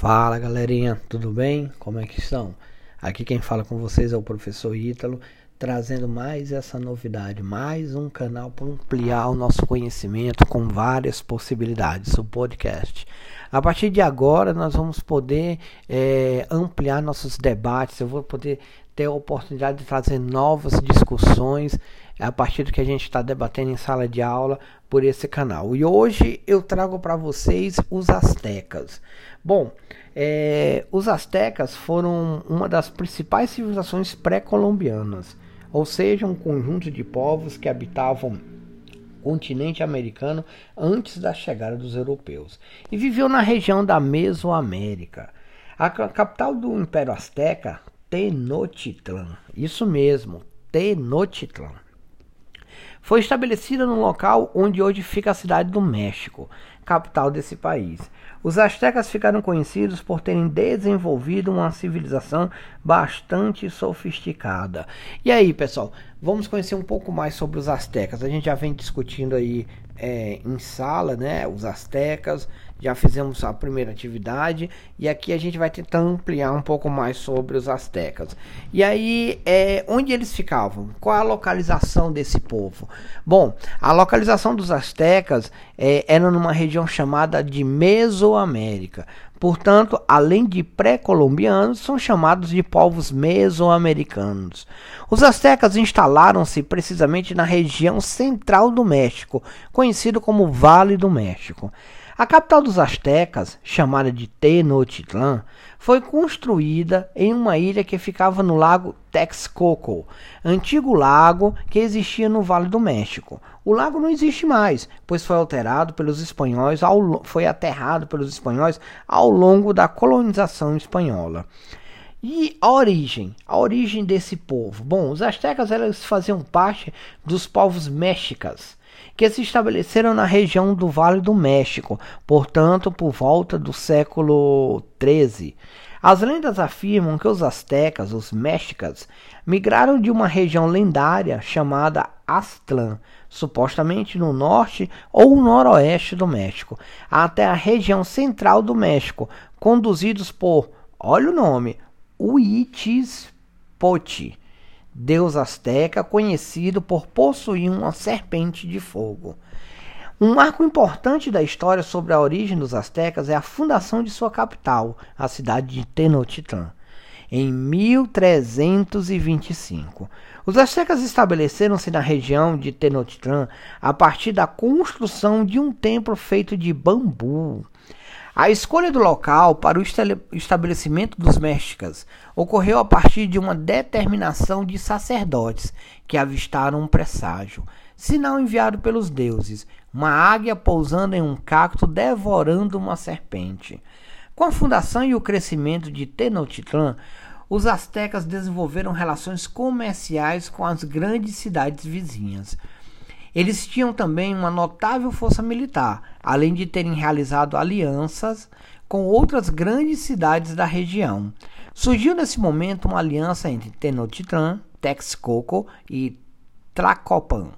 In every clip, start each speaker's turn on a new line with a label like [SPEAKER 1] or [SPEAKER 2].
[SPEAKER 1] Fala galerinha, tudo bem? Como é que estão? Aqui quem fala com vocês é o professor Ítalo, trazendo mais essa novidade, mais um canal para ampliar o nosso conhecimento com várias possibilidades, o podcast. A partir de agora nós vamos poder é, ampliar nossos debates, eu vou poder ter a oportunidade de trazer novas discussões a partir do que a gente está debatendo em sala de aula por esse canal. E hoje eu trago para vocês os astecas. Bom, é, os astecas foram uma das principais civilizações pré-colombianas, ou seja, um conjunto de povos que habitavam o continente americano antes da chegada dos europeus e viveu na região da Mesoamérica. A capital do Império Azteca, Tenochtitlan, isso mesmo, Tenochtitlan foi estabelecida no local onde hoje fica a cidade do México, capital desse país. Os astecas ficaram conhecidos por terem desenvolvido uma civilização bastante sofisticada. E aí, pessoal, vamos conhecer um pouco mais sobre os astecas. A gente já vem discutindo aí é, em sala, né, os astecas, já fizemos a primeira atividade e aqui a gente vai tentar ampliar um pouco mais sobre os astecas. E aí, é, onde eles ficavam? Qual a localização desse povo? Bom, a localização dos astecas é, era numa região chamada de Mesoamérica. Portanto, além de pré-colombianos, são chamados de povos mesoamericanos. Os astecas instalaram-se precisamente na região central do México, conhecido como Vale do México. A capital dos astecas, chamada de Tenochtitlan, foi construída em uma ilha que ficava no lago Texcoco, antigo lago que existia no Vale do México. O lago não existe mais, pois foi alterado pelos espanhóis, ao, foi aterrado pelos espanhóis ao longo da colonização espanhola. E a origem, a origem desse povo. Bom, os astecas elas faziam parte dos povos mexicas que se estabeleceram na região do Vale do México, portanto, por volta do século XIII. As lendas afirmam que os astecas, os mexicas, migraram de uma região lendária chamada Aztlán, supostamente no norte ou noroeste do México, até a região central do México, conduzidos por, olha o nome, Huitzpochtli deus asteca conhecido por possuir uma serpente de fogo. Um marco importante da história sobre a origem dos astecas é a fundação de sua capital, a cidade de Tenochtitlan, em 1325. Os astecas estabeleceram-se na região de Tenochtitlan a partir da construção de um templo feito de bambu. A escolha do local para o estabelecimento dos mexicas ocorreu a partir de uma determinação de sacerdotes que avistaram um presságio, sinal enviado pelos deuses, uma águia pousando em um cacto devorando uma serpente. Com a fundação e o crescimento de Tenochtitlan, os astecas desenvolveram relações comerciais com as grandes cidades vizinhas. Eles tinham também uma notável força militar, além de terem realizado alianças com outras grandes cidades da região. Surgiu nesse momento uma aliança entre Tenochtitlan, Texcoco e Tlacopan,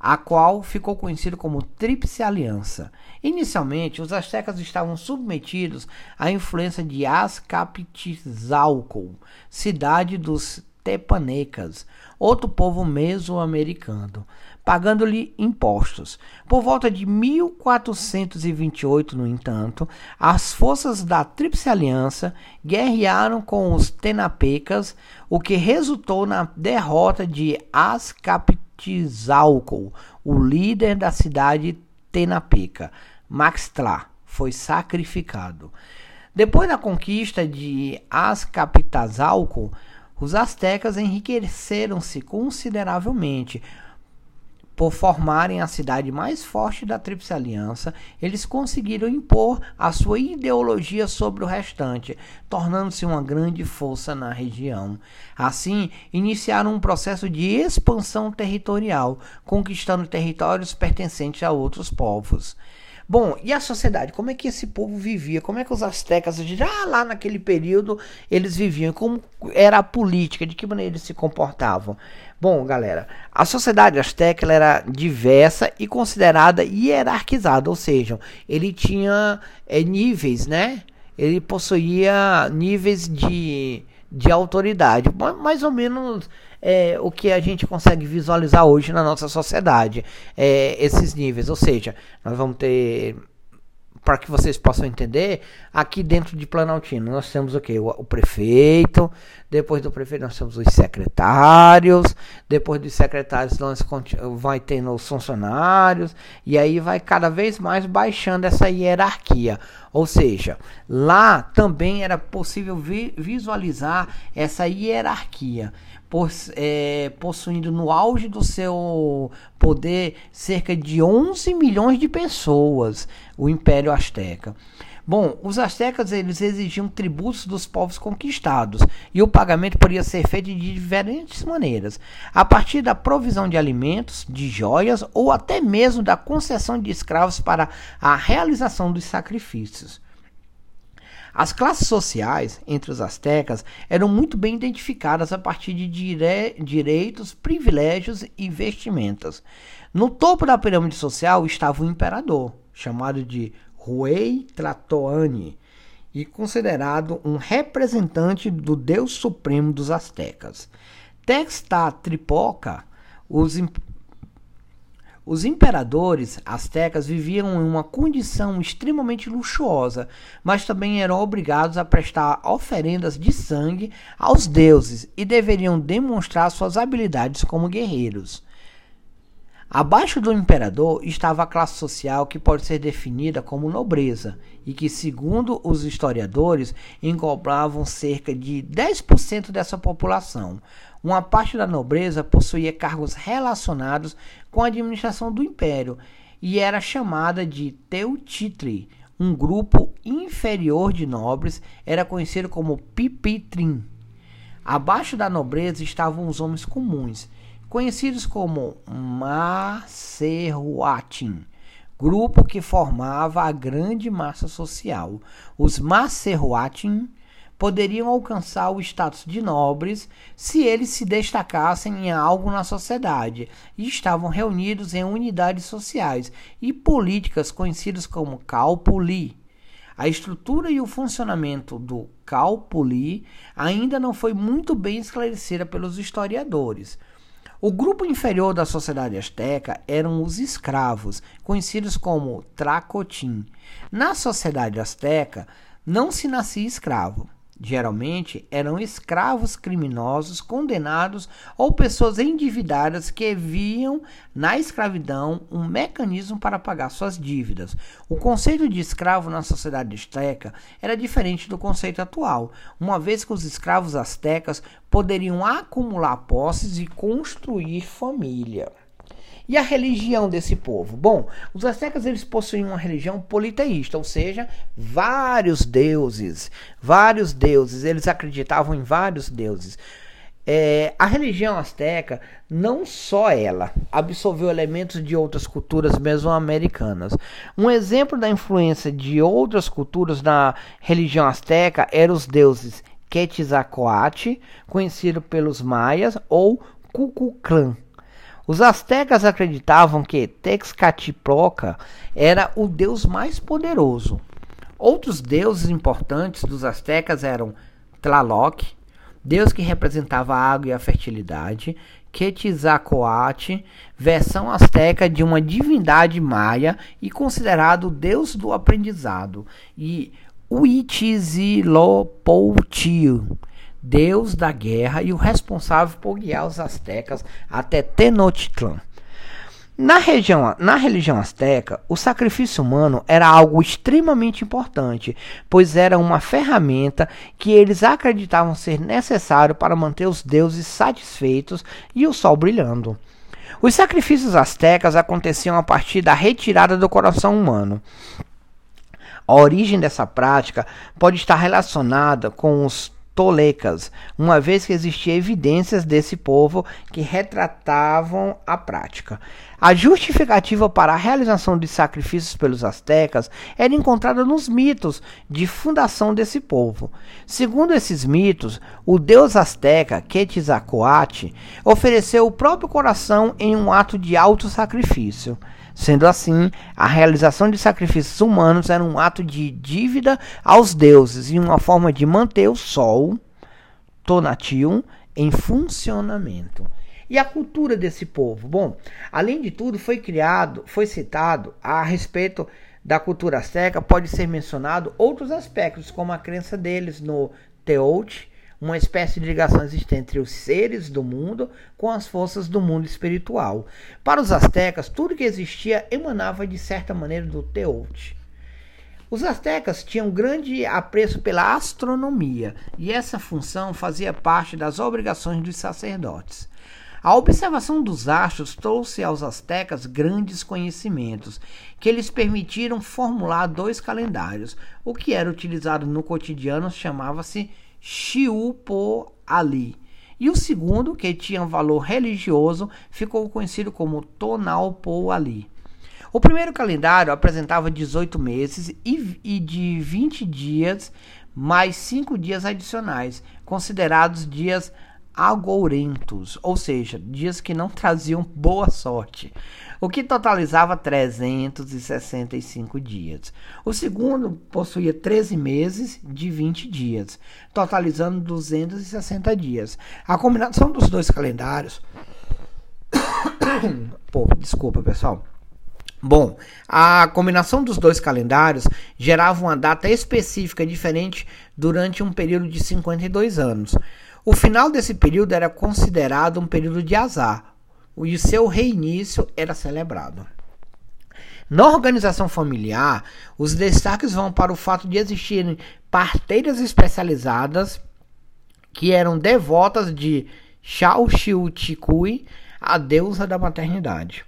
[SPEAKER 1] a qual ficou conhecida como Tríplice Aliança. Inicialmente, os astecas estavam submetidos à influência de Azcapotzalco, cidade dos Tepanecas, outro povo mesoamericano pagando-lhe impostos. Por volta de 1428, no entanto, as forças da Tríplice Aliança guerrearam com os Tenapecas, o que resultou na derrota de Azcapotzalco, o líder da cidade Tenapeca. Maxtla foi sacrificado. Depois da conquista de Azcapotzalco, os astecas enriqueceram-se consideravelmente, por formarem a cidade mais forte da Tríplice Aliança, eles conseguiram impor a sua ideologia sobre o restante, tornando-se uma grande força na região. Assim, iniciaram um processo de expansão territorial, conquistando territórios pertencentes a outros povos. Bom, e a sociedade? Como é que esse povo vivia? Como é que os astecas, já lá naquele período, eles viviam? Como era a política? De que maneira eles se comportavam? Bom, galera, a sociedade asteca era diversa e considerada hierarquizada, ou seja, ele tinha é, níveis, né? ele possuía níveis de, de autoridade, mais ou menos é, o que a gente consegue visualizar hoje na nossa sociedade, é, esses níveis. Ou seja, nós vamos ter para que vocês possam entender, aqui dentro de Planaltino nós temos o que? O, o, prefeito, depois do prefeito nós temos os secretários, depois dos secretários nós vai tendo os funcionários, e aí vai cada vez mais baixando essa hierarquia. Ou seja, lá também era possível vi, visualizar essa hierarquia possuindo no auge do seu poder cerca de 11 milhões de pessoas, o Império Azteca. Bom, os astecas eles exigiam tributos dos povos conquistados e o pagamento poderia ser feito de diferentes maneiras, a partir da provisão de alimentos, de joias ou até mesmo da concessão de escravos para a realização dos sacrifícios. As classes sociais entre os astecas eram muito bem identificadas a partir de dire direitos, privilégios e vestimentas. No topo da pirâmide social estava o imperador, chamado de Huey Tlatoani, e considerado um representante do deus supremo dos astecas. Textatripoca, os os imperadores astecas viviam em uma condição extremamente luxuosa, mas também eram obrigados a prestar oferendas de sangue aos deuses e deveriam demonstrar suas habilidades como guerreiros. Abaixo do imperador estava a classe social que pode ser definida como nobreza e que, segundo os historiadores, englobavam cerca de 10% dessa população, uma parte da nobreza possuía cargos relacionados com a administração do império e era chamada de Teutitri. Um grupo inferior de nobres era conhecido como Pipitrim. Abaixo da nobreza estavam os homens comuns, conhecidos como Maserhuatim, grupo que formava a grande massa social. Os Maserhuatim poderiam alcançar o status de nobres se eles se destacassem em algo na sociedade e estavam reunidos em unidades sociais e políticas conhecidas como Calpuli. A estrutura e o funcionamento do Calpuli ainda não foi muito bem esclarecida pelos historiadores. O grupo inferior da sociedade asteca eram os escravos, conhecidos como Tracotim. Na sociedade asteca, não se nascia escravo. Geralmente eram escravos criminosos condenados ou pessoas endividadas que viam na escravidão um mecanismo para pagar suas dívidas. O conceito de escravo na sociedade azteca era diferente do conceito atual, uma vez que os escravos astecas poderiam acumular posses e construir família. E a religião desse povo? Bom, os astecas eles possuíam uma religião politeísta, ou seja, vários deuses, vários deuses, eles acreditavam em vários deuses. É, a religião asteca, não só ela, absorveu elementos de outras culturas mesoamericanas. Um exemplo da influência de outras culturas na religião asteca eram os deuses Quetzalcoatl, conhecido pelos maias, ou Cucuclã. Os astecas acreditavam que Texcatlipoca era o deus mais poderoso. Outros deuses importantes dos astecas eram Tlaloc, deus que representava a água e a fertilidade, Quetzalcoatl, versão asteca de uma divindade maia e considerado o deus do aprendizado, e Huitzilopochtli, deus da guerra e o responsável por guiar os astecas até Tenochtitlan. Na, região, na religião asteca, o sacrifício humano era algo extremamente importante, pois era uma ferramenta que eles acreditavam ser necessário para manter os deuses satisfeitos e o sol brilhando. Os sacrifícios astecas aconteciam a partir da retirada do coração humano. A origem dessa prática pode estar relacionada com os tolecas, uma vez que existiam evidências desse povo que retratavam a prática. A justificativa para a realização de sacrifícios pelos astecas era encontrada nos mitos de fundação desse povo. Segundo esses mitos, o deus asteca Quetzalcoatl ofereceu o próprio coração em um ato de auto sacrifício. Sendo assim, a realização de sacrifícios humanos era um ato de dívida aos deuses e uma forma de manter o sol, Tonatiuh, em funcionamento. E a cultura desse povo? Bom, além de tudo, foi criado, foi citado a respeito da cultura azteca, pode ser mencionado outros aspectos, como a crença deles no Teot, uma espécie de ligação existente entre os seres do mundo com as forças do mundo espiritual. Para os astecas, tudo que existia emanava de certa maneira do Teot. Os astecas tinham grande apreço pela astronomia e essa função fazia parte das obrigações dos sacerdotes. A observação dos astros trouxe aos astecas grandes conhecimentos, que lhes permitiram formular dois calendários. O que era utilizado no cotidiano chamava-se Xiupo Ali. E o segundo, que tinha valor religioso, ficou conhecido como Tonalpo Ali. O primeiro calendário apresentava 18 meses e, e de 20 dias, mais 5 dias adicionais, considerados dias agourentos, ou seja, dias que não traziam boa sorte, o que totalizava 365 dias. O segundo possuía 13 meses de 20 dias, totalizando 260 dias. A combinação dos dois calendários. Pô, desculpa, pessoal. Bom, a combinação dos dois calendários gerava uma data específica diferente durante um período de 52 anos. O final desse período era considerado um período de azar, e seu reinício era celebrado. Na organização familiar, os destaques vão para o fato de existirem parteiras especializadas que eram devotas de Shao Xiu a deusa da maternidade.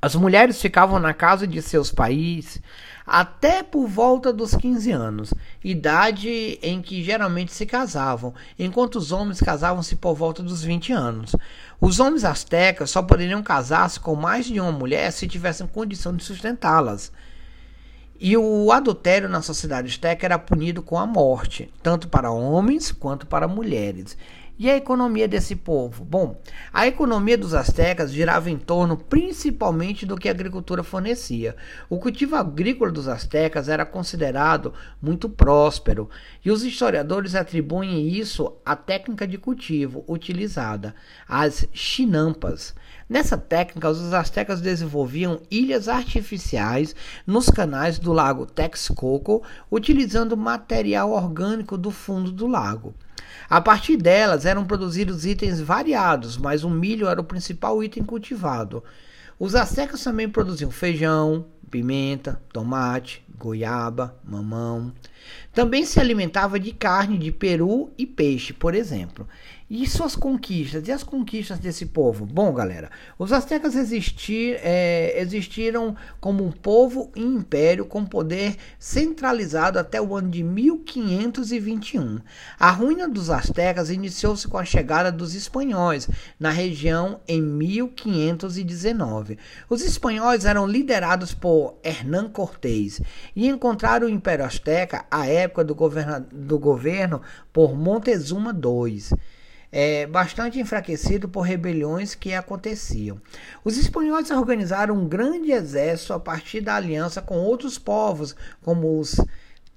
[SPEAKER 1] As mulheres ficavam na casa de seus pais até por volta dos 15 anos, idade em que geralmente se casavam, enquanto os homens casavam-se por volta dos 20 anos. Os homens astecas só poderiam casar-se com mais de uma mulher se tivessem condição de sustentá-las. E o adultério na sociedade azteca era punido com a morte, tanto para homens quanto para mulheres. E a economia desse povo? Bom, a economia dos astecas girava em torno principalmente do que a agricultura fornecia. O cultivo agrícola dos astecas era considerado muito próspero, e os historiadores atribuem isso à técnica de cultivo utilizada, as chinampas. Nessa técnica, os astecas desenvolviam ilhas artificiais nos canais do lago Texcoco, utilizando material orgânico do fundo do lago. A partir delas eram produzidos itens variados, mas o milho era o principal item cultivado. Os astecas também produziam feijão, pimenta, tomate, goiaba, mamão. Também se alimentava de carne de peru e peixe, por exemplo. E suas conquistas? E as conquistas desse povo? Bom, galera, os astecas existir, é, existiram como um povo e império com poder centralizado até o ano de 1521. A ruína dos astecas iniciou-se com a chegada dos espanhóis na região em 1519. Os espanhóis eram liderados por Hernán Cortés e encontraram o Império Azteca à época do, do governo por Montezuma II é, bastante enfraquecido por rebeliões que aconteciam. Os espanhóis organizaram um grande exército a partir da aliança com outros povos, como os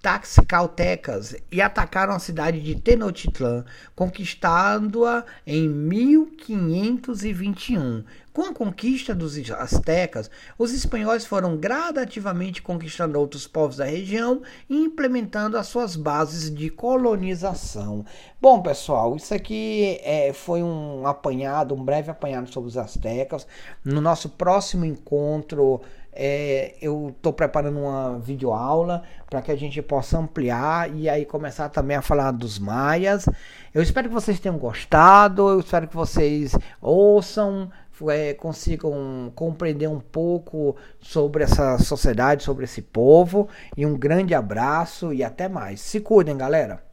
[SPEAKER 1] taxicaltecas e atacaram a cidade de Tenochtitlan, conquistando-a em 1521. Com a conquista dos astecas, os espanhóis foram gradativamente conquistando outros povos da região e implementando as suas bases de colonização. Bom, pessoal, isso aqui é, foi um apanhado, um breve apanhado sobre os astecas. No nosso próximo encontro é, eu estou preparando uma videoaula para que a gente possa ampliar e aí começar também a falar dos maias. Eu espero que vocês tenham gostado, eu espero que vocês ouçam, é, consigam compreender um pouco sobre essa sociedade, sobre esse povo. E um grande abraço e até mais. Se cuidem, galera!